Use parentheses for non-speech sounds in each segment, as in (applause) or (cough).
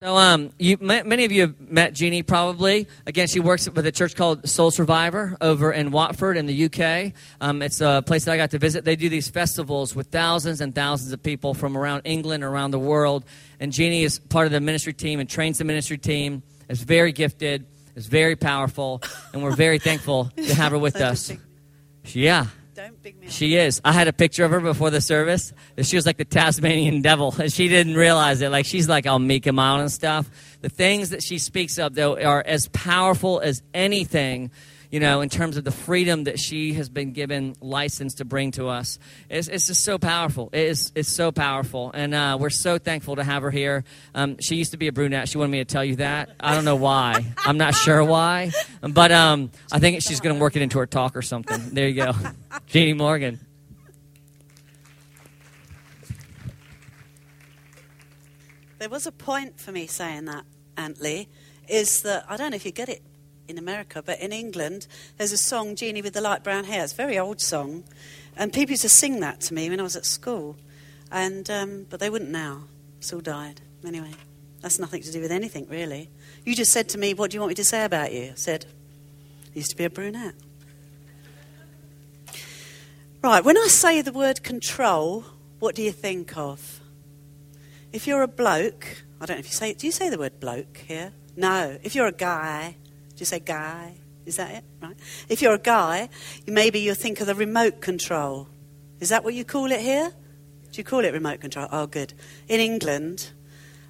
So, um, you, many of you have met Jeannie probably. Again, she works with a church called Soul Survivor over in Watford in the UK. Um, it's a place that I got to visit. They do these festivals with thousands and thousands of people from around England, around the world. And Jeannie is part of the ministry team and trains the ministry team. Is very gifted, is very powerful, and we're very thankful to have her with us. Yeah, Don't big me up. she is. I had a picture of her before the service. She was like the Tasmanian devil, and (laughs) she didn't realize it. Like she's like all meek and mild and stuff. The things that she speaks of, though, are as powerful as anything. You know, in terms of the freedom that she has been given license to bring to us, it's, it's just so powerful. It is, it's so powerful, and uh, we're so thankful to have her here. Um, she used to be a brunette. She wanted me to tell you that. I don't know why. I'm not sure why, but um, I think she's going to work it into her talk or something. There you go, (laughs) Jeannie Morgan. There was a point for me saying that, Aunt Lee, is that I don't know if you get it in America, but in England, there's a song, Jeannie with the Light Brown Hair. It's a very old song. And people used to sing that to me when I was at school. And, um, but they wouldn't now. It's all died. Anyway, that's nothing to do with anything, really. You just said to me, What do you want me to say about you? I said, used to be a brunette. Right, when I say the word control, what do you think of? If you're a bloke, I don't know if you say, it, do you say the word bloke here? No. If you're a guy, do you say guy? Is that it? Right. If you're a guy, maybe you'll think of the remote control. Is that what you call it here? Do you call it remote control? Oh, good. In England,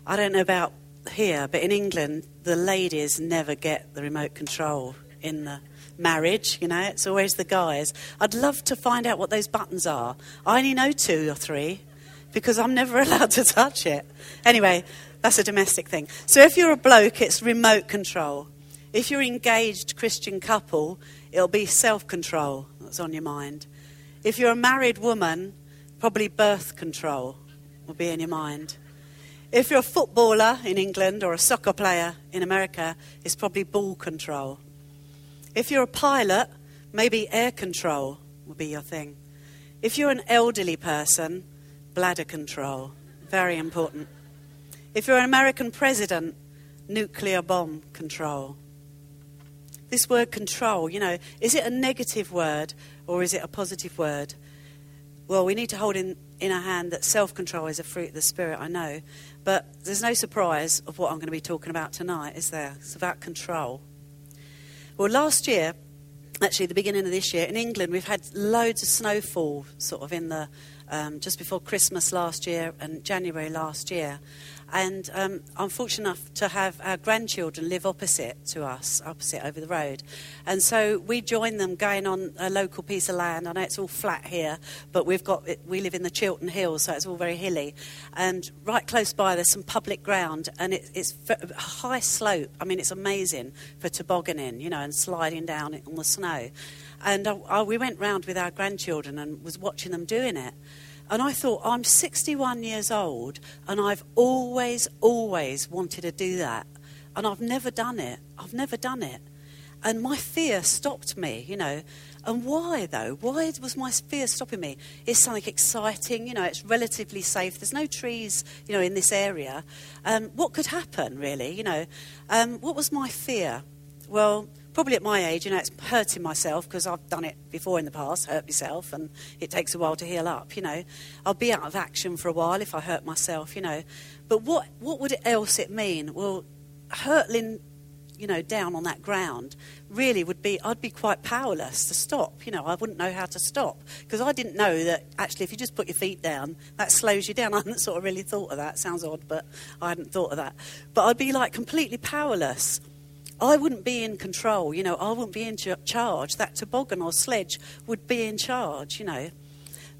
I don't know about here, but in England, the ladies never get the remote control in the marriage, you know, it's always the guys. I'd love to find out what those buttons are. I only know two or three because I'm never (laughs) allowed to touch it. Anyway, that's a domestic thing. So if you're a bloke, it's remote control. If you're engaged Christian couple, it'll be self control that's on your mind. If you're a married woman, probably birth control will be in your mind. If you're a footballer in England or a soccer player in America, it's probably ball control. If you're a pilot, maybe air control will be your thing. If you're an elderly person, bladder control, very important. If you're an American president, nuclear bomb control. This word control, you know, is it a negative word or is it a positive word? Well, we need to hold in, in our hand that self control is a fruit of the Spirit, I know. But there's no surprise of what I'm going to be talking about tonight, is there? It's about control. Well, last year, actually, the beginning of this year, in England, we've had loads of snowfall sort of in the um, just before Christmas last year and January last year. And um, I'm fortunate enough to have our grandchildren live opposite to us, opposite over the road. And so we joined them going on a local piece of land. I know it's all flat here, but we've got we live in the Chiltern Hills, so it's all very hilly. And right close by, there's some public ground, and it, it's a high slope. I mean, it's amazing for tobogganing, you know, and sliding down on the snow. And I, I, we went round with our grandchildren and was watching them doing it. And I thought, I'm 61 years old, and I've always, always wanted to do that. And I've never done it. I've never done it. And my fear stopped me, you know. And why, though? Why was my fear stopping me? It's something exciting, you know, it's relatively safe. There's no trees, you know, in this area. Um, what could happen, really, you know? Um, what was my fear? Well, probably at my age, you know, it's hurting myself because I've done it before in the past, hurt myself, and it takes a while to heal up, you know. I'll be out of action for a while if I hurt myself, you know. But what, what would else it mean? Well, hurtling, you know, down on that ground really would be, I'd be quite powerless to stop, you know. I wouldn't know how to stop because I didn't know that actually if you just put your feet down, that slows you down. (laughs) I hadn't sort of really thought of that. Sounds odd, but I hadn't thought of that. But I'd be like completely powerless. I wouldn't be in control, you know, I wouldn't be in ch- charge. That toboggan or sledge would be in charge, you know.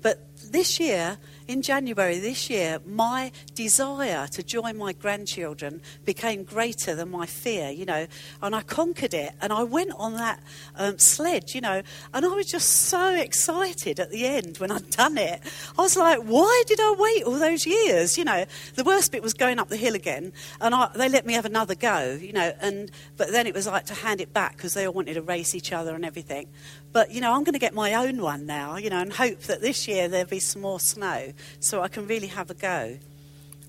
But this year, in January this year, my desire to join my grandchildren became greater than my fear, you know, and I conquered it. And I went on that um, sledge, you know, and I was just so excited at the end when I'd done it. I was like, why did I wait all those years? You know, the worst bit was going up the hill again, and I, they let me have another go, you know, and but then it was like to hand it back because they all wanted to race each other and everything. But, you know, I'm going to get my own one now, you know, and hope that this year there'll be some more snow so I can really have a go.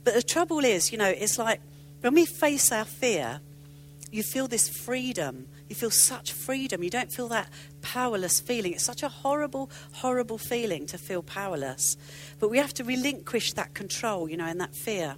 But the trouble is, you know, it's like When we face our fear, you feel this freedom. You feel such freedom. You don't feel that powerless feeling. It's such a horrible, horrible feeling to feel powerless. But we have to relinquish that control, you know, and that fear.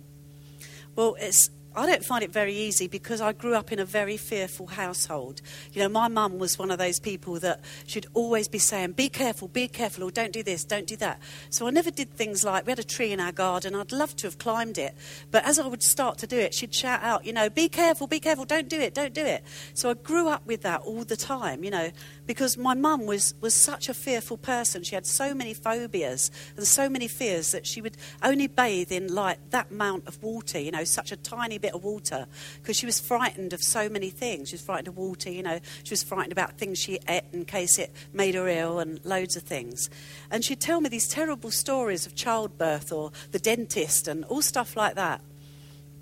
Well, it's I don't find it very easy because I grew up in a very fearful household. You know, my mum was one of those people that should always be saying, be careful, be careful, or don't do this, don't do that. So I never did things like, we had a tree in our garden, I'd love to have climbed it. But as I would start to do it, she'd shout out, you know, be careful, be careful, don't do it, don't do it. So I grew up with that all the time, you know, because my mum was, was such a fearful person. She had so many phobias and so many fears that she would only bathe in like that amount of water, you know, such a tiny bit of water, because she was frightened of so many things. She was frightened of water, you know, she was frightened about things she ate in case it made her ill and loads of things. And she'd tell me these terrible stories of childbirth or the dentist and all stuff like that.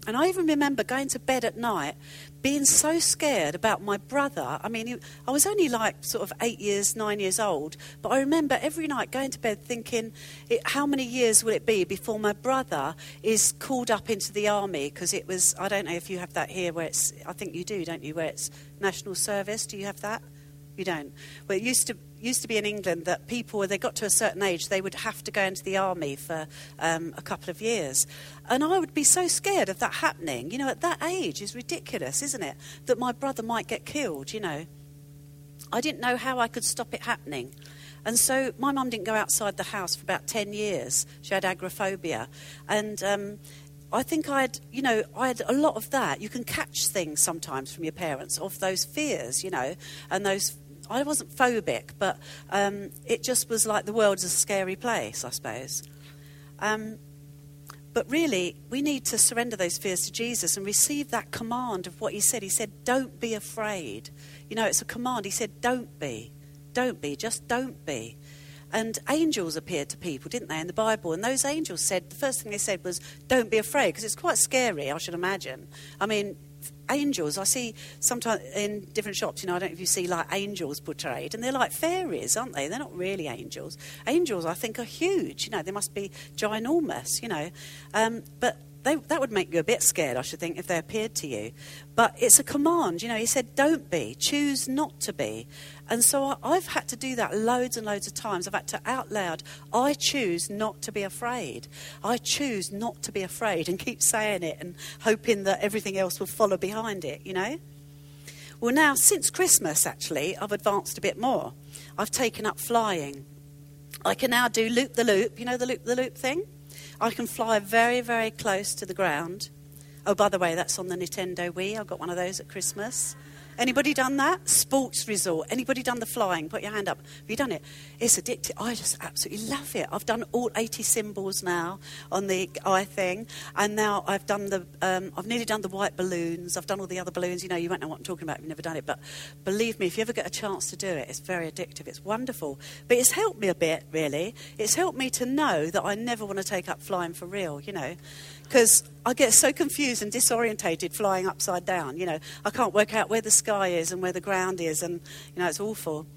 And I even remember going to bed at night being so scared about my brother. I mean, I was only like sort of eight years, nine years old, but I remember every night going to bed thinking, how many years will it be before my brother is called up into the army? Because it was, I don't know if you have that here where it's, I think you do, don't you, where it's national service. Do you have that? You don't. Well, it used to used to be in England that people, when they got to a certain age, they would have to go into the army for um, a couple of years. And I would be so scared of that happening. You know, at that age is ridiculous, isn't it? That my brother might get killed, you know. I didn't know how I could stop it happening. And so my mum didn't go outside the house for about 10 years. She had agoraphobia. And um, I think I had, you know, I had a lot of that. You can catch things sometimes from your parents of those fears, you know, and those I wasn't phobic, but um, it just was like the world's a scary place, I suppose. Um, but really, we need to surrender those fears to Jesus and receive that command of what He said. He said, Don't be afraid. You know, it's a command. He said, Don't be. Don't be. Just don't be. And angels appeared to people, didn't they, in the Bible? And those angels said, the first thing they said was, Don't be afraid, because it's quite scary, I should imagine. I mean, angels. I see sometimes in different shops, you know, I don't know if you see like angels portrayed, and they're like fairies, aren't they? They're not really angels. Angels, I think, are huge. You know, they must be ginormous, you know. Um, but they, that would make you a bit scared, I should think, if they appeared to you. But it's a command. You know, he said, don't be, choose not to be. And so I, have had to do that loads and loads of times. I've had to out loud, I choose not to be afraid. I choose not to be afraid and keep saying it and hoping that everything else will follow behind it, you know? Well, now, since Christmas, actually, I've advanced a bit more. I've taken up flying. I can now do loop the loop, you know the loop the loop thing? I can fly very, very close to the ground. Oh, by the way, that's on the Nintendo Wii. I got one of those at Christmas. Anybody done that? Sports resort. Anybody done the flying? Put your hand up. Have you done it? It's addictive. I just absolutely love it. I've done all 80 symbols now on the eye thing, and now I've done the. Um, I've nearly done the white balloons. I've done all the other balloons. You know, you won't know what I'm talking about. You've never done it, but believe me, if you ever get a chance to do it, it's very addictive. It's wonderful. But it's helped me a bit, really. It's helped me to know that I never want to take up flying for real. You know, because I get so confused and disorientated flying upside down. You know, I can't work out where the sky is and where the ground is, and you know, it's awful.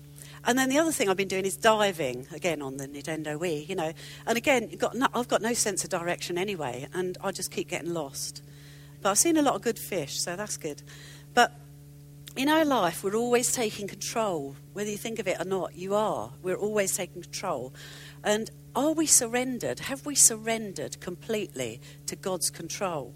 And then the other thing I've been doing is diving again on the Nintendo Wii. You know, and again, got no, I've got no sense of direction anyway, and I just keep getting lost. But I've seen a lot of good fish, so that's good. But in our life, we're always taking control, whether you think of it or not. You are. We're always taking control, and are we surrendered? Have we surrendered completely to God's control?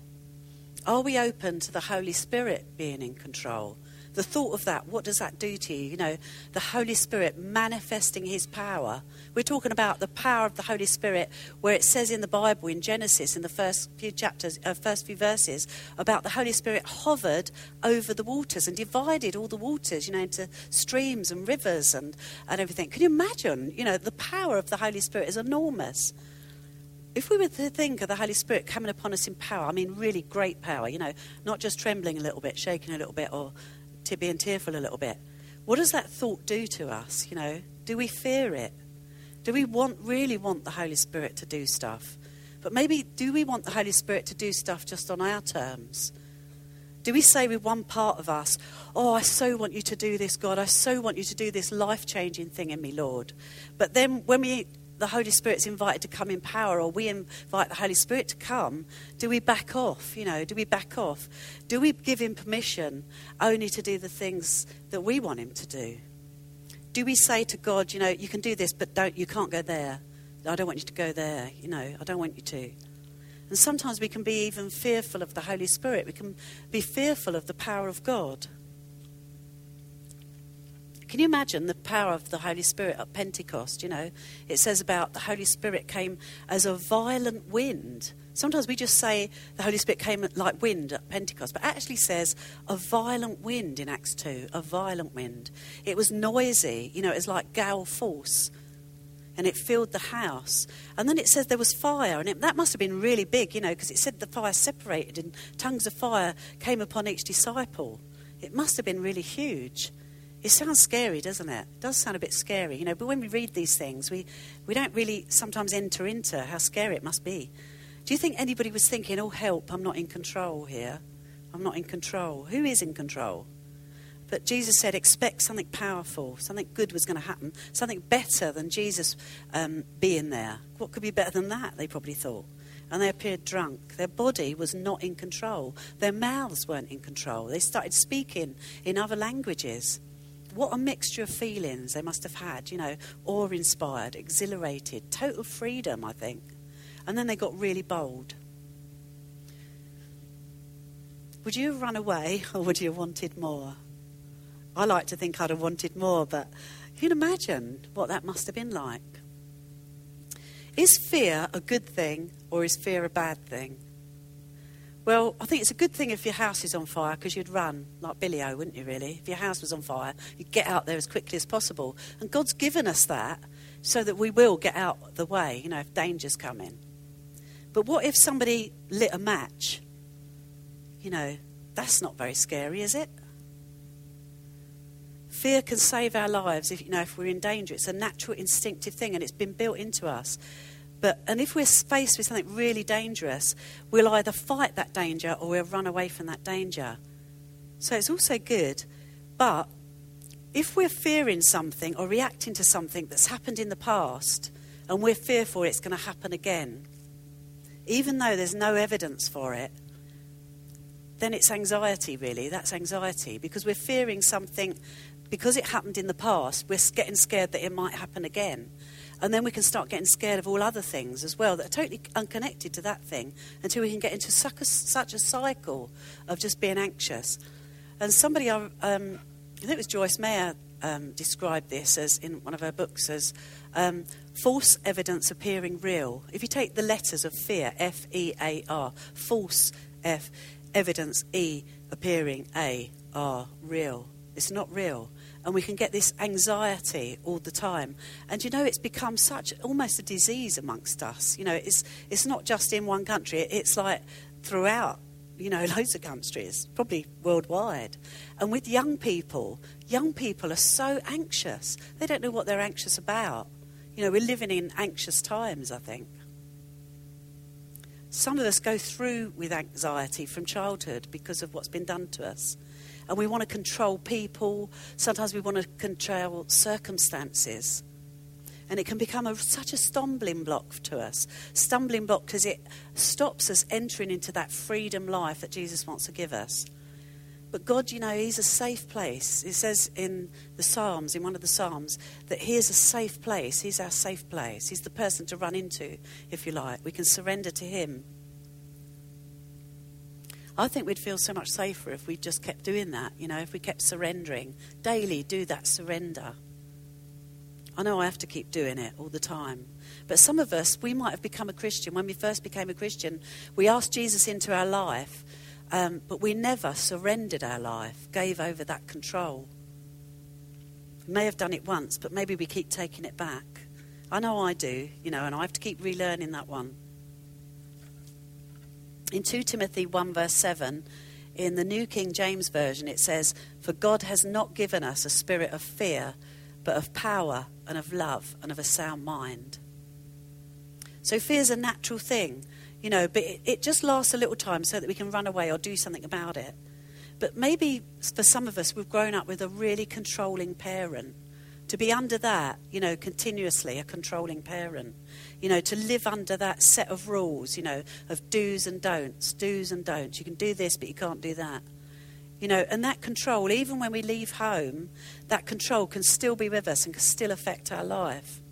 Are we open to the Holy Spirit being in control? The thought of that, what does that do to you? You know, the Holy Spirit manifesting his power. We're talking about the power of the Holy Spirit, where it says in the Bible, in Genesis, in the first few chapters, uh, first few verses, about the Holy Spirit hovered over the waters and divided all the waters, you know, into streams and rivers and, and everything. Can you imagine? You know, the power of the Holy Spirit is enormous if we were to think of the Holy Spirit coming upon us in power, I mean, really great power, you know, not just trembling a little bit, shaking a little bit, or to being tearful a little bit. What does that thought do to us? You know, do we fear it? Do we want really want the Holy Spirit to do stuff? But maybe do we want the Holy Spirit to do stuff just on our terms? Do we say with one part of us, Oh, I so want you to do this, God. I so want you to do this life changing thing in me, Lord. But then when we the Holy Spirit's invited to come in power or we invite the Holy Spirit to come, do we back off? You know, do we back off? Do we give him permission only to do the things that we want him to do? Do we say to God, you know, you can do this, but don't, you can't go there. I don't want you to go there. You know, I don't want you to. And sometimes we can be even fearful of the Holy Spirit. We can be fearful of the power of God. Can you imagine the power of the Holy Spirit at Pentecost? You know, it says about the Holy Spirit came as a violent wind. Sometimes we just say the Holy Spirit came like wind at Pentecost, but actually says a violent wind in Acts 2, a violent wind. It was noisy, you know, it was like gale force, and it filled the house. And then it says there was fire, and it, that must have been really big, you know, because it said the fire separated and tongues of fire came upon each disciple. It must have been really huge. It sounds scary, doesn't it? It does sound a bit scary, you know, but when we read these things, we, we don't really sometimes enter into how scary it must be. Do you think anybody was thinking, oh, help, I'm not in control here? I'm not in control. Who is in control? But Jesus said, expect something powerful, something good was going to happen, something better than Jesus um, being there. What could be better than that, they probably thought. And they appeared drunk. Their body was not in control. Their mouths weren't in control. They started speaking in other languages what a mixture of feelings they must have had, you know, awe inspired, exhilarated, total freedom, I think. And then they got really bold. Would you have run away (laughs) or would you have wanted more? I like to think I'd have wanted more, but you can imagine what that must have been like. Is fear a good thing or is fear a bad thing? Well, I think it's a good thing if your house is on fire because you'd run like Billy O, wouldn't you, really? If your house was on fire, you'd get out there as quickly as possible. And God's given us that so that we will get out the way, you know, if danger's coming. But what if somebody lit a match? You know, that's not very scary, is it? Fear can save our lives if you know if we're in danger. It's a natural instinctive thing and it's been built into us. But, and if we're faced with something really dangerous, we'll either fight that danger or we'll run away from that danger. So it's also good. But if we're fearing something or reacting to something that's happened in the past and we're fearful it's going to happen again, even though there's no evidence for it, then it's anxiety, really. That's anxiety because we're fearing something because it happened in the past, we're getting scared that it might happen again. And then we can start getting scared of all other things as well that are totally unconnected to that thing until we can get into such a, such a cycle of just being anxious. And somebody, um, I think it was Joyce Meyer, um, described this as in one of her books as um, false evidence appearing real. If you take the letters of fear, F E A R, false F, evidence E appearing A R, real. It's not real and we can get this anxiety all the time. And you know, it's become such almost a disease amongst us. You know, it's it's not just in one country; it's like throughout. You know, (laughs) loads of countries, probably worldwide. And with young people, young people are so anxious. They don't know what they're anxious about. You know, we're living in anxious times, I think. Some of us go through with anxiety from childhood because of what's been done to us and we want to control people. Sometimes we want to control circumstances. And it can become a, such a stumbling block to us. Stumbling block because it stops us entering into that freedom life that Jesus wants to give us. But God, you know, He's a safe place. It says in the Psalms, in one of the Psalms, that He is a safe place. He's our safe place. He's the person to run into, if you like. We can surrender to Him. I think we'd feel so much safer if we just kept doing that, you know, if we kept surrendering. Daily, do that surrender. I know I have to keep doing it all the time. But some of us, we might have become a Christian. When we first became a Christian, we asked Jesus into our life, um, but we never surrendered our life, gave over that control. We may have done it once, but maybe we keep taking it back. I know I do, you know, and I have to keep relearning that one in 2 Timothy 1, verse 7, in the New King James Version, it says, For God has not given us a spirit of fear, but of power and of love and of a sound mind. So fear is a natural thing, you know, but it, it just lasts a little time so that we can run away or do something about it. But maybe for some of us, we've grown up with a really controlling parent to be under that, you know, continuously, a controlling parent. You know, to live under that set of rules, you know, of do's and don'ts, do's and don'ts. You can do this, but you can't do that. You know, and that control, even when we leave home, that control can still be with us and can still affect our life.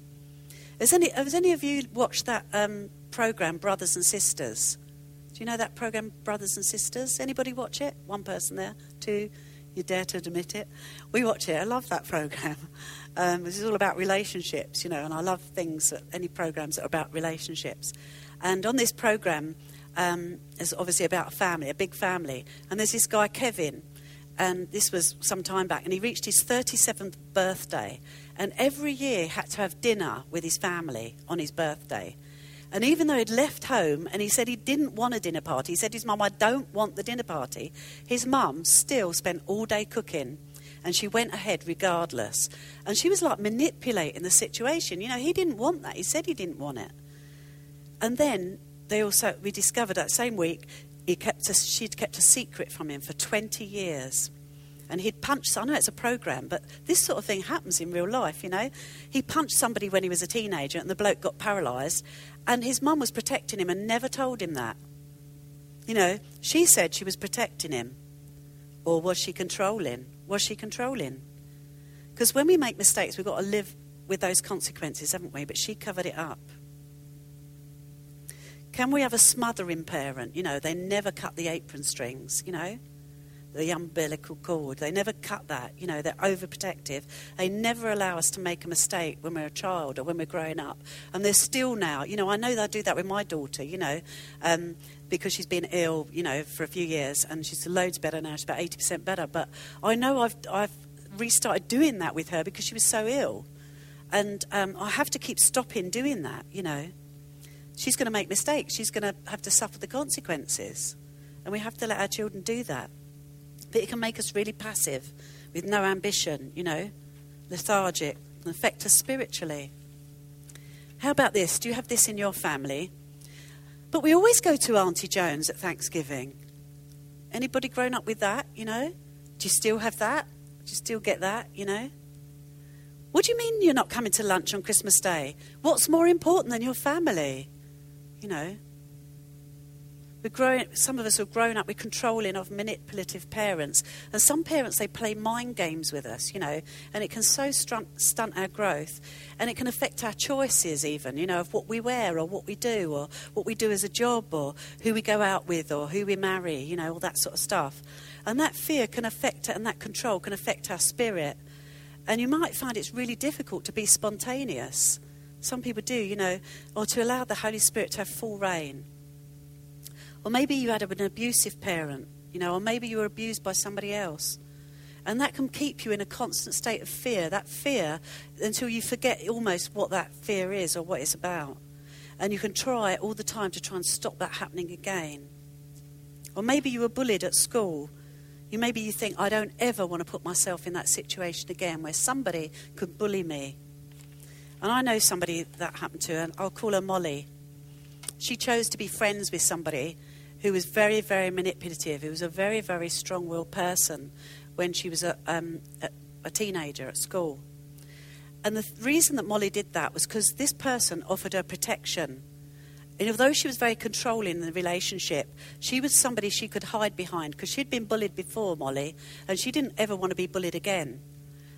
Has any, has any of you watched that um, program, Brothers and Sisters? Do you know that program, Brothers and Sisters? Anybody watch it? One person there, two. You dare to admit it? We watch it. I love that program. (laughs) Um, this is all about relationships, you know, and I love things, that, any programs that are about relationships. And on this program, um, it's obviously about a family, a big family. And there's this guy, Kevin, and this was some time back, and he reached his 37th birthday. And every year had to have dinner with his family on his birthday. And even though he'd left home and he said he didn't want a dinner party, he said his mum, I don't want the dinner party, his mum still spent all day cooking. And she went ahead regardless. And she was like manipulating the situation. You know, he didn't want that. He said he didn't want it. And then they also, we discovered that same week, he kept a, she'd kept a secret from him for 20 years. And he'd punched, I know it's a program, but this sort of thing happens in real life, you know. He punched somebody when he was a teenager and the bloke got paralysed. And his mum was protecting him and never told him that. You know, she said she was protecting him. Or was she controlling? Was she controlling? Because when we make mistakes, we've got to live with those consequences, haven't we? But she covered it up. Can we have a smothering parent? You know, they never cut the apron strings, you know? The umbilical cord. They never cut that. You know, they're overprotective. They never allow us to make a mistake when we're a child or when we're growing up. And they're still now, you know, I know they do that with my daughter, you know, um, because she's been ill, you know, for a few years and she's loads better now. She's about 80% better. But I know I've, I've restarted doing that with her because she was so ill. And um, I have to keep stopping doing that, you know. She's going to make mistakes. She's going to have to suffer the consequences. And we have to let our children do that. But it can make us really passive with no ambition, you know, lethargic, and affect us spiritually. How about this? Do you have this in your family? But we always go to Auntie Jones at Thanksgiving. Anybody grown up with that, you know? Do you still have that? Do you still get that, you know? What do you mean you're not coming to lunch on Christmas Day? What's more important than your family? You know? We're growing, some of us have grown up with controlling of manipulative parents. And some parents, they play mind games with us, you know, and it can so stunt, stunt our growth. And it can affect our choices, even, you know, of what we wear or what we do or what we do as a job or who we go out with or who we marry, you know, all that sort of stuff. And that fear can affect it, and that control can affect our spirit. And you might find it's really difficult to be spontaneous. Some people do, you know, or to allow the Holy Spirit to have full reign. Or maybe you had an abusive parent, you know, or maybe you were abused by somebody else. And that can keep you in a constant state of fear, that fear, until you forget almost what that fear is or what it's about. And you can try all the time to try and stop that happening again. Or maybe you were bullied at school. You maybe you think, I don't ever want to put myself in that situation again where somebody could bully me. And I know somebody that happened to, and I'll call her Molly. She chose to be friends with somebody who was very, very manipulative, who was a very, very strong willed person when she was a, um, a, a teenager at school. And the th- reason that Molly did that was because this person offered her protection. And although she was very controlling in the relationship, she was somebody she could hide behind because she'd been bullied before, Molly, and she didn't ever want to be bullied again.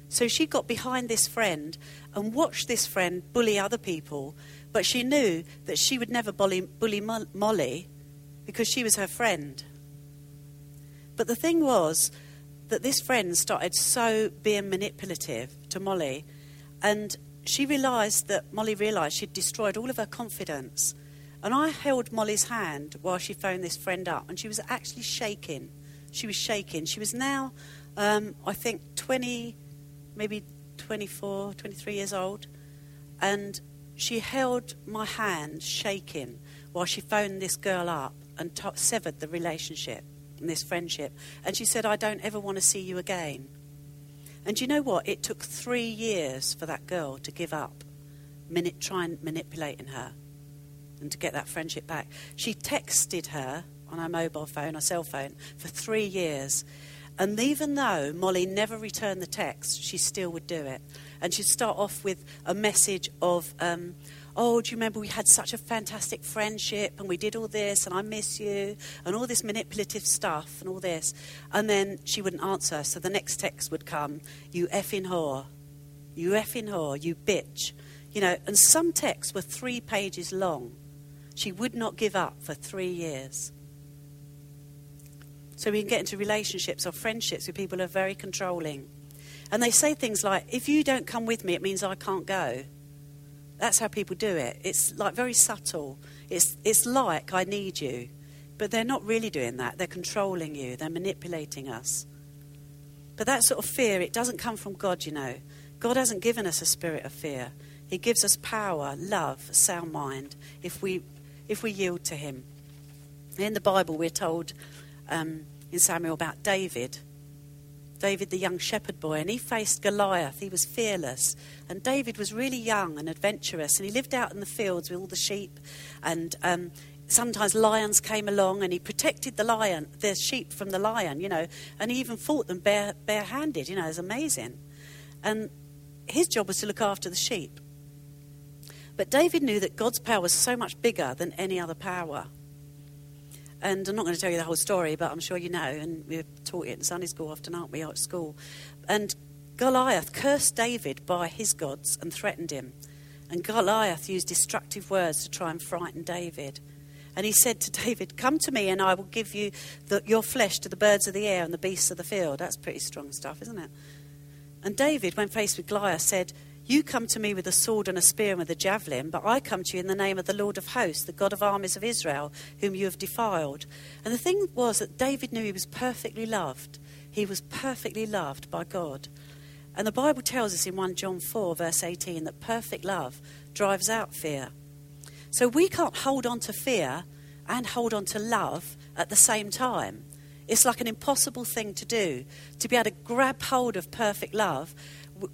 So she got behind this friend and watched this friend bully other people, but she knew that she would never bully, bully Mo- Molly because she was her friend. But the thing was that this friend started so being manipulative to Molly, and she realised that Molly realised she'd destroyed all of her confidence. And I held Molly's hand while she phoned this friend up, and she was actually shaking. She was shaking. She was now, um, I think, 20, maybe 24, 23 years old. And she held my hand shaking while she phoned this girl up and t- severed the relationship and this friendship. And she said, I don't ever want to see you again. And you know what? It took three years for that girl to give up minute trying manipulating her and to get that friendship back. She texted her on her mobile phone her cell phone for three years. And even though Molly never returned the text, she still would do it. And she'd start off with a message of, um, oh, do you remember we had such a fantastic friendship and we did all this and I miss you and all this manipulative stuff and all this. And then she wouldn't answer. So the next text would come, you effing whore, you effing whore, you bitch. You know, and some texts were three pages long. She would not give up for three years. So we can get into relationships or friendships with people who are very controlling. And they say things like, if you don't come with me, it means I can't go. That's how people do it. It's like very subtle. It's, it's like, I need you. But they're not really doing that. They're controlling you, they're manipulating us. But that sort of fear, it doesn't come from God, you know. God hasn't given us a spirit of fear. He gives us power, love, sound mind if we, if we yield to Him. In the Bible, we're told um, in Samuel about David. David, the young shepherd boy, and he faced Goliath. He was fearless. And David was really young and adventurous, and he lived out in the fields with all the sheep. And um, sometimes lions came along, and he protected the lion, the sheep from the lion, you know, and he even fought them bare, barehanded, you know, it was amazing. And his job was to look after the sheep. But David knew that God's power was so much bigger than any other power. And I'm not going to tell you the whole story, but I'm sure you know, and we've taught it in Sunday school often, aren't we, at school? And Goliath cursed David by his gods and threatened him. And Goliath used destructive words to try and frighten David. And he said to David, Come to me, and I will give you the, your flesh to the birds of the air and the beasts of the field. That's pretty strong stuff, isn't it? And David, when faced with Goliath, said, you come to me with a sword and a spear and with a javelin, but I come to you in the name of the Lord of hosts, the God of armies of Israel, whom you have defiled. And the thing was that David knew he was perfectly loved. He was perfectly loved by God. And the Bible tells us in 1 John 4, verse 18, that perfect love drives out fear. So we can't hold on to fear and hold on to love at the same time. It's like an impossible thing to do to be able to grab hold of perfect love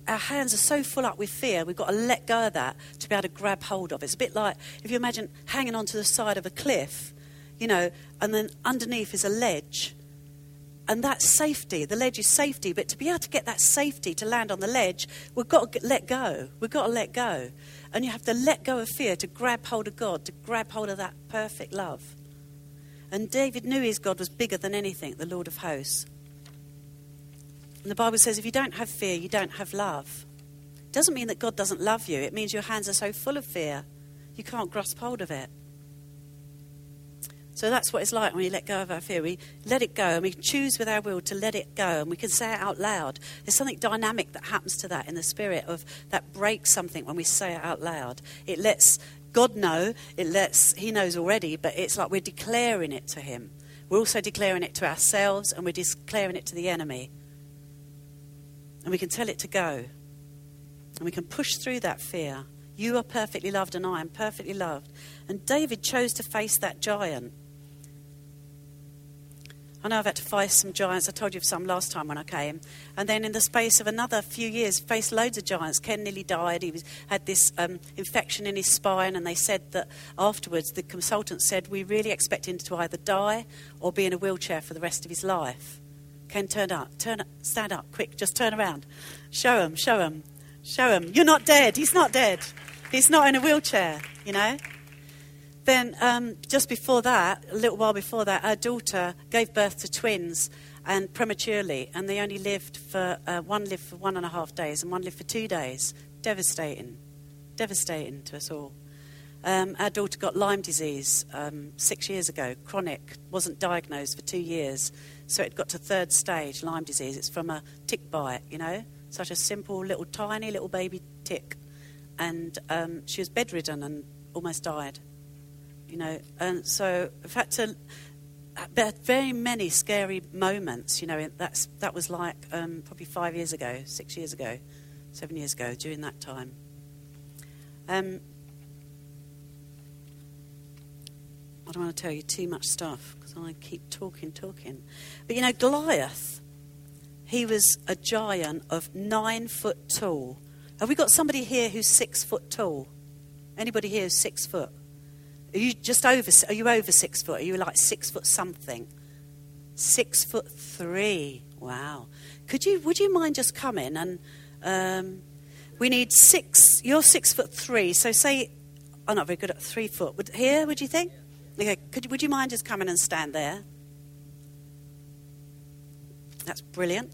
our hands are so full up with fear, we've got to let go of that to be able to grab hold of it. It's a bit like if you imagine hanging onto the side of a cliff, you know, and then underneath is a ledge. And that's safety. The ledge is safety. But to be able to get that safety to land on the ledge, we've got to let go. We've got to let go. And you have to let go of fear to grab hold of God, to grab hold of that perfect love. And David knew his God was bigger than anything, the Lord of hosts. And the Bible says if you don't have fear, you don't have love. It doesn't mean that God doesn't love you, it means your hands are so full of fear, you can't grasp hold of it. So that's what it's like when we let go of our fear. We let it go and we choose with our will to let it go and we can say it out loud. There's something dynamic that happens to that in the spirit of that breaks something when we say it out loud. It lets God know, it lets He knows already, but it's like we're declaring it to Him. We're also declaring it to ourselves and we're declaring it to the enemy. And we can tell it to go. And we can push through that fear. You are perfectly loved, and I am perfectly loved. And David chose to face that giant. I know I've had to face some giants. I told you of some last time when I came. And then in the space of another few years, faced loads of giants. Ken nearly died. He was, had this um, infection in his spine. And they said that afterwards, the consultant said, we really expect him to either die or be in a wheelchair for the rest of his life. Ken, turn up. Turn. Stand up. Quick. Just turn around. Show him. Show him. Show him. You're not dead. He's not dead. He's not in a wheelchair, you know? Then, um, just before that, a little while before that, our daughter gave birth to twins and prematurely, and they only lived for uh, one lived for one and a half days and one lived for two days. Devastating, devastating to us all. Um, our daughter got Lyme disease um, six years ago, chronic, wasn't diagnosed for two years. So it got to third stage, Lyme disease. It's from a tick bite, you know, such a simple little tiny little baby tick. And um, she was bedridden and almost died, you know. And so I've had to, there are very many scary moments, you know. That's, that was like um, probably five years ago, six years ago, seven years ago, during that time. Um, I don't want to tell you too much stuff because I keep talking, talking. But you know, Goliath, he was a giant of nine foot tall. Have we got somebody here who's six foot tall? Anybody here who's six foot? Are you just over? Are you over six foot? Are you like six foot something? Six foot three. Wow. Could you? Would you mind just coming and? Um, We need six. You're six foot three, so say I'm not very good at three foot. Would, here, would you think? Okay, could, would you mind just coming and stand there? That's brilliant.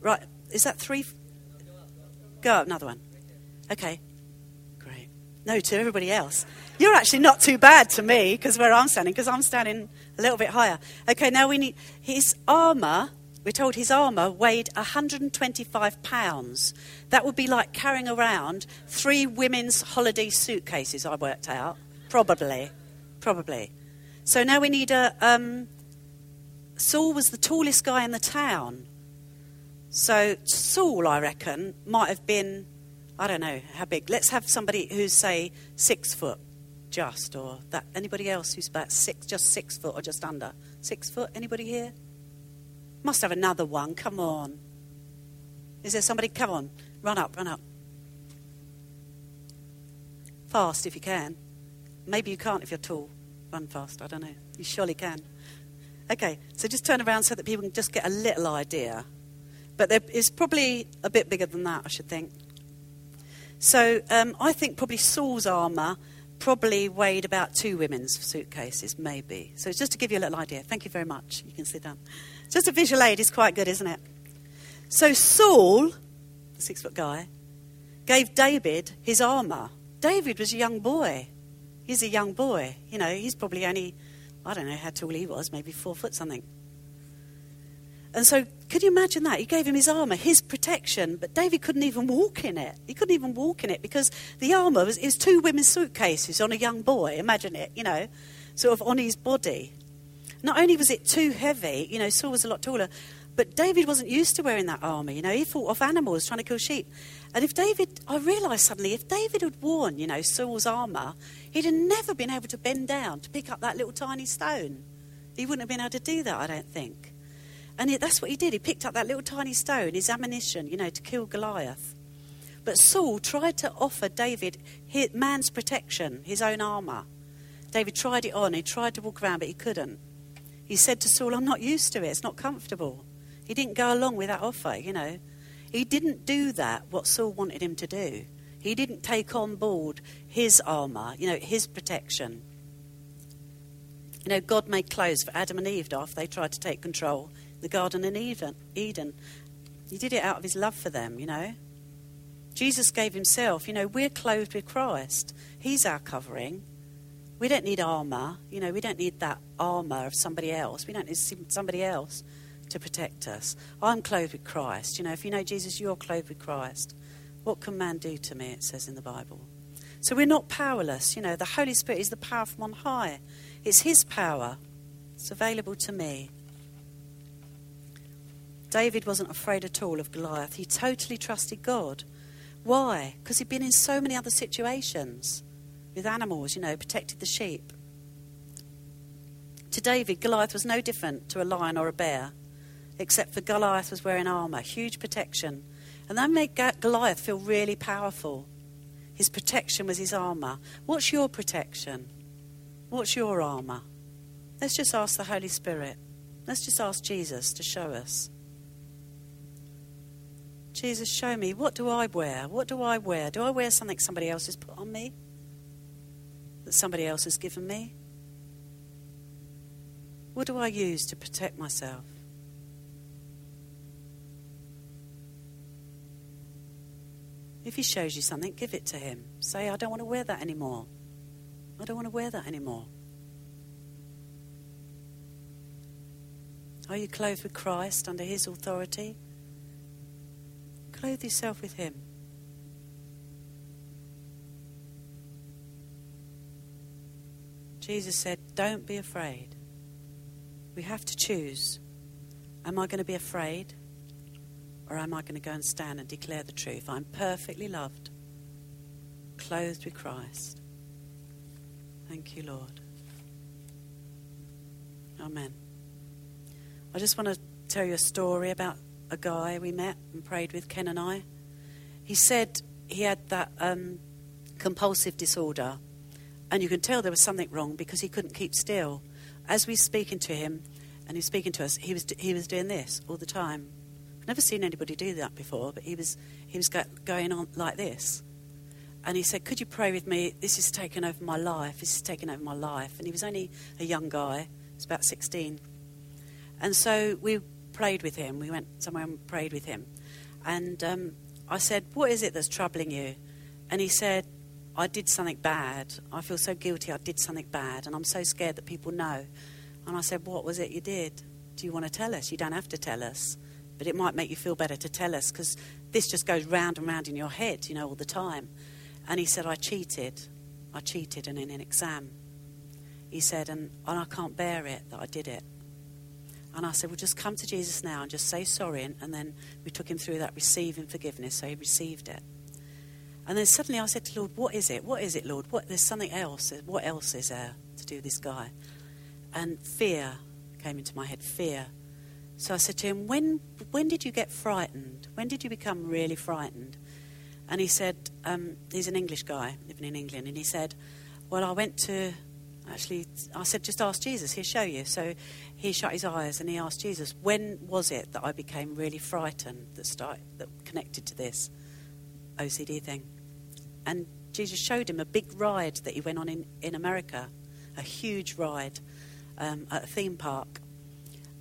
Right, is that three? Go up, another one. Okay, great. No, to everybody else. You're actually not too bad to me because where I'm standing, because I'm standing a little bit higher. Okay, now we need his armour. We're told his armour weighed 125 pounds. That would be like carrying around three women's holiday suitcases. I worked out, probably, probably. So now we need a. Um, Saul was the tallest guy in the town. So Saul, I reckon, might have been, I don't know how big. Let's have somebody who's say six foot, just, or that. Anybody else who's about six, just six foot or just under six foot? Anybody here? Must have another one. Come on. Is there somebody? Come on, run up, run up. Fast if you can. Maybe you can't if you're tall. Run fast. I don't know. You surely can. Okay, so just turn around so that people can just get a little idea. But it's probably a bit bigger than that, I should think. So um, I think probably Saul's armour probably weighed about two women's suitcases, maybe. So just to give you a little idea. Thank you very much. You can sit down. Just a visual aid is quite good, isn't it? So Saul, the six foot guy, gave David his armour. David was a young boy. He's a young boy. You know, he's probably only I don't know how tall he was, maybe four foot something. And so, could you imagine that? He gave him his armor, his protection, but David couldn't even walk in it. He couldn't even walk in it because the armor was, was two women's suitcases on a young boy. Imagine it, you know, sort of on his body. Not only was it too heavy, you know, Saul was a lot taller, but David wasn't used to wearing that armor. You know, he fought off animals trying to kill sheep. And if David, I realised suddenly, if David had worn, you know, Saul's armour, he'd have never been able to bend down to pick up that little tiny stone. He wouldn't have been able to do that, I don't think. And that's what he did. He picked up that little tiny stone, his ammunition, you know, to kill Goliath. But Saul tried to offer David his, man's protection, his own armour. David tried it on. He tried to walk around, but he couldn't. He said to Saul, I'm not used to it. It's not comfortable. He didn't go along with that offer, you know. He didn't do that, what Saul wanted him to do. He didn't take on board his armour, you know, his protection. You know, God made clothes for Adam and Eve after they tried to take control the Garden in Eden. He did it out of his love for them, you know. Jesus gave himself, you know, we're clothed with Christ. He's our covering. We don't need armour, you know, we don't need that armour of somebody else. We don't need somebody else to protect us. I'm clothed with Christ. You know, if you know Jesus, you're clothed with Christ. What can man do to me? It says in the Bible. So we're not powerless. You know, the Holy Spirit is the power from on high. It's His power. It's available to me. David wasn't afraid at all of Goliath. He totally trusted God. Why? Because he'd been in so many other situations with animals, you know, protected the sheep. To David, Goliath was no different to a lion or a bear except for Goliath was wearing armour, huge protection. And that made Goliath feel really powerful. His protection was his armour. What's your protection? What's your armour? Let's just ask the Holy Spirit. Let's just ask Jesus to show us. Jesus, show me. What do I wear? What do I wear? Do I wear something somebody else has put on me? That somebody else has given me? What do I use to protect myself? If he shows you something, give it to him. Say, I don't want to wear that anymore. I don't want to wear that anymore. Are you clothed with Christ under his authority? Clothe yourself with him. Jesus said, Don't be afraid. We have to choose. Am I going to be afraid? Or am I going to go and stand and declare the truth? I'm perfectly loved, clothed with Christ. Thank you, Lord. Amen. I just want to tell you a story about a guy we met and prayed with, Ken and I. He said he had that um, compulsive disorder, and you can tell there was something wrong because he couldn't keep still. As we were speaking to him, and he was speaking to us, he was, he was doing this all the time Never seen anybody do that before, but he was, he was go, going on like this. And he said, Could you pray with me? This is taking over my life. This is taking over my life. And he was only a young guy, he was about 16. And so we prayed with him. We went somewhere and prayed with him. And um, I said, What is it that's troubling you? And he said, I did something bad. I feel so guilty I did something bad. And I'm so scared that people know. And I said, What was it you did? Do you want to tell us? You don't have to tell us. But it might make you feel better to tell us because this just goes round and round in your head, you know, all the time. And he said, I cheated. I cheated and in an exam. He said, and, and I can't bear it that I did it. And I said, Well, just come to Jesus now and just say sorry. And, and then we took him through that receiving forgiveness, so he received it. And then suddenly I said to Lord, What is it? What is it, Lord? What, there's something else. What else is there to do with this guy? And fear came into my head fear. So I said to him, when, when did you get frightened? When did you become really frightened? And he said, um, He's an English guy living in England. And he said, Well, I went to actually, I said, just ask Jesus, he'll show you. So he shut his eyes and he asked Jesus, when was it that I became really frightened that, start, that connected to this OCD thing? And Jesus showed him a big ride that he went on in, in America, a huge ride um, at a theme park.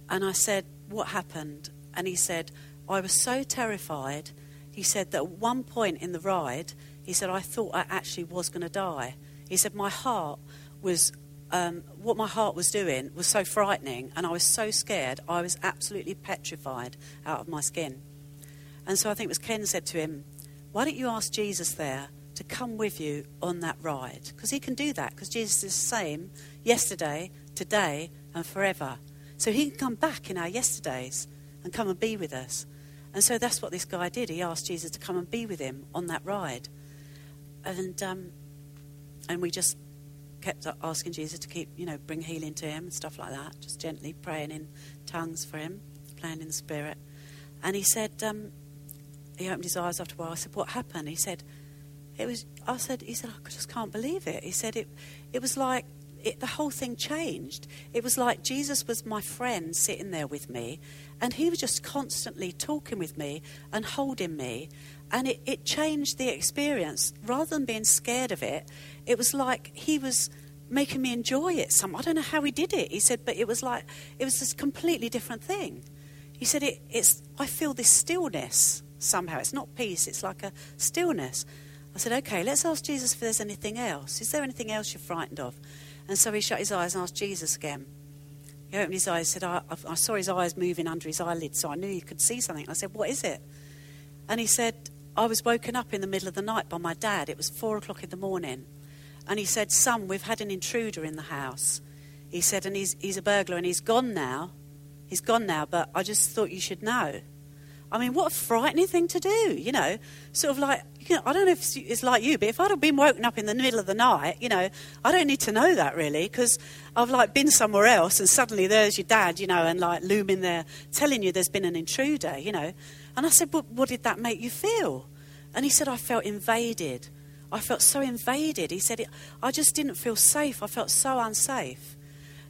And I said, what happened? And he said, I was so terrified. He said that at one point in the ride, he said, I thought I actually was going to die. He said, my heart was um, what my heart was doing was so frightening, and I was so scared. I was absolutely petrified out of my skin. And so I think it was Ken said to him, Why don't you ask Jesus there to come with you on that ride? Because he can do that, because Jesus is the same yesterday, today, and forever. So he can come back in our yesterdays and come and be with us. And so that's what this guy did. He asked Jesus to come and be with him on that ride. And, um, and we just kept asking Jesus to keep, you know, bring healing to him and stuff like that, just gently praying in tongues for him, praying in the Spirit. And he said, um, he opened his eyes after a while. I said, What happened? He said, It was, I said, He said, I just can't believe it. He said, It, it was like, it, the whole thing changed. It was like Jesus was my friend sitting there with me, and he was just constantly talking with me and holding me. And it, it changed the experience. Rather than being scared of it, it was like he was making me enjoy it some I don't know how he did it. He said, but it was like it was this completely different thing. He said it, it's I feel this stillness somehow. It's not peace, it's like a stillness. I said, Okay, let's ask Jesus if there's anything else. Is there anything else you're frightened of? And so he shut his eyes and asked Jesus again. He opened his eyes and said, I, I saw his eyes moving under his eyelids, so I knew he could see something. I said, What is it? And he said, I was woken up in the middle of the night by my dad. It was four o'clock in the morning. And he said, Son, we've had an intruder in the house. He said, and he's, he's a burglar and he's gone now. He's gone now, but I just thought you should know. I mean, what a frightening thing to do, you know. Sort of like, you know, I don't know if it's like you, but if I'd have been woken up in the middle of the night, you know, I don't need to know that really, because I've like been somewhere else and suddenly there's your dad, you know, and like looming there telling you there's been an intruder, you know. And I said, what did that make you feel? And he said, I felt invaded. I felt so invaded. He said, I just didn't feel safe. I felt so unsafe.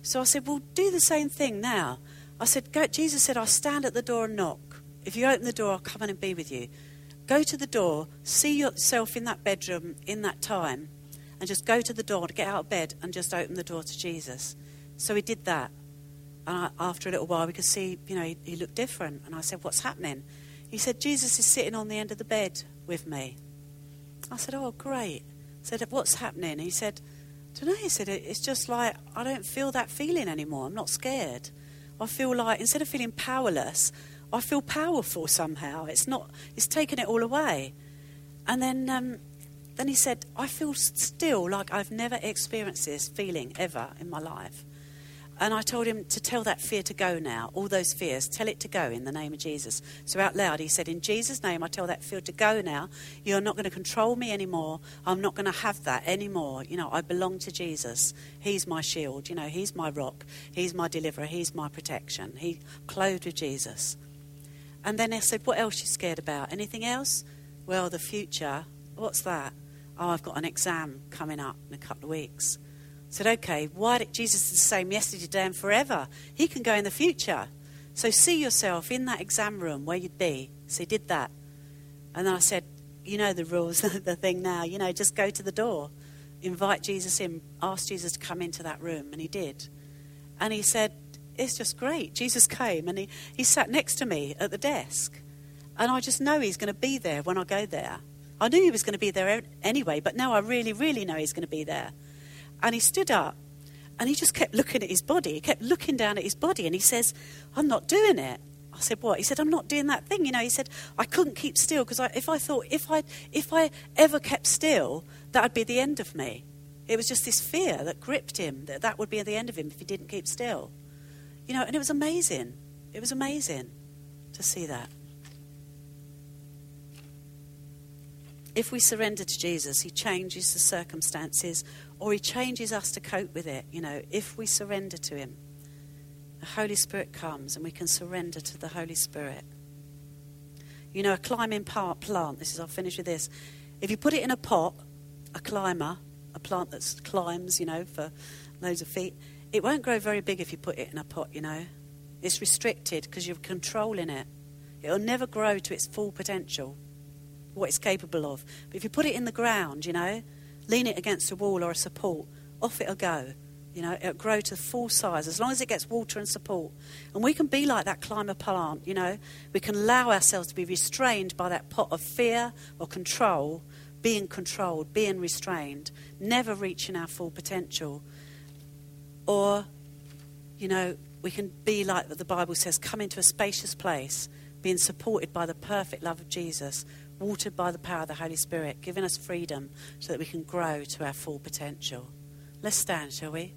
So I said, Well, do the same thing now. I said, Jesus said, I'll stand at the door and knock. If you open the door, I'll come in and be with you. Go to the door, see yourself in that bedroom in that time, and just go to the door to get out of bed and just open the door to Jesus. So he did that. And I, after a little while, we could see, you know, he, he looked different. And I said, What's happening? He said, Jesus is sitting on the end of the bed with me. I said, Oh, great. I said, What's happening? He said, know. He said, It's just like I don't feel that feeling anymore. I'm not scared. I feel like instead of feeling powerless, I feel powerful somehow. It's not, it's taken it all away. And then, um, then he said, I feel still like I've never experienced this feeling ever in my life. And I told him to tell that fear to go now, all those fears, tell it to go in the name of Jesus. So out loud, he said, In Jesus' name, I tell that fear to go now. You're not going to control me anymore. I'm not going to have that anymore. You know, I belong to Jesus. He's my shield. You know, He's my rock. He's my deliverer. He's my protection. He clothed with Jesus. And then I said, What else are you scared about? Anything else? Well, the future. What's that? Oh, I've got an exam coming up in a couple of weeks I said, okay, why did Jesus is the same yesterday, today, and forever? He can go in the future. So see yourself in that exam room where you'd be. So he did that. And then I said, You know the rules, (laughs) the thing now. You know, just go to the door, invite Jesus in, ask Jesus to come into that room. And he did. And he said, It's just great. Jesus came and he, he sat next to me at the desk. And I just know he's going to be there when I go there. I knew he was going to be there anyway, but now I really, really know he's going to be there. And he stood up and he just kept looking at his body. He kept looking down at his body and he says, I'm not doing it. I said, "What?" He said, "I'm not doing that thing." You know, he said, "I couldn't keep still because if I thought if I if I ever kept still, that would be the end of me." It was just this fear that gripped him that that would be the end of him if he didn't keep still. You know, and it was amazing. It was amazing to see that. If we surrender to Jesus, He changes the circumstances or He changes us to cope with it. You know, if we surrender to Him, the Holy Spirit comes and we can surrender to the Holy Spirit. You know, a climbing plant, this is, I'll finish with this. If you put it in a pot, a climber, a plant that climbs, you know, for loads of feet, it won't grow very big if you put it in a pot, you know. It's restricted because you're controlling it. It'll never grow to its full potential what it's capable of. But if you put it in the ground, you know, lean it against a wall or a support, off it'll go. You know, it'll grow to full size as long as it gets water and support. And we can be like that climber plant, you know. We can allow ourselves to be restrained by that pot of fear or control, being controlled, being restrained, never reaching our full potential. Or, you know, we can be like the Bible says, come into a spacious place, being supported by the perfect love of Jesus, watered by the power of the Holy Spirit, giving us freedom so that we can grow to our full potential. Let's stand, shall we?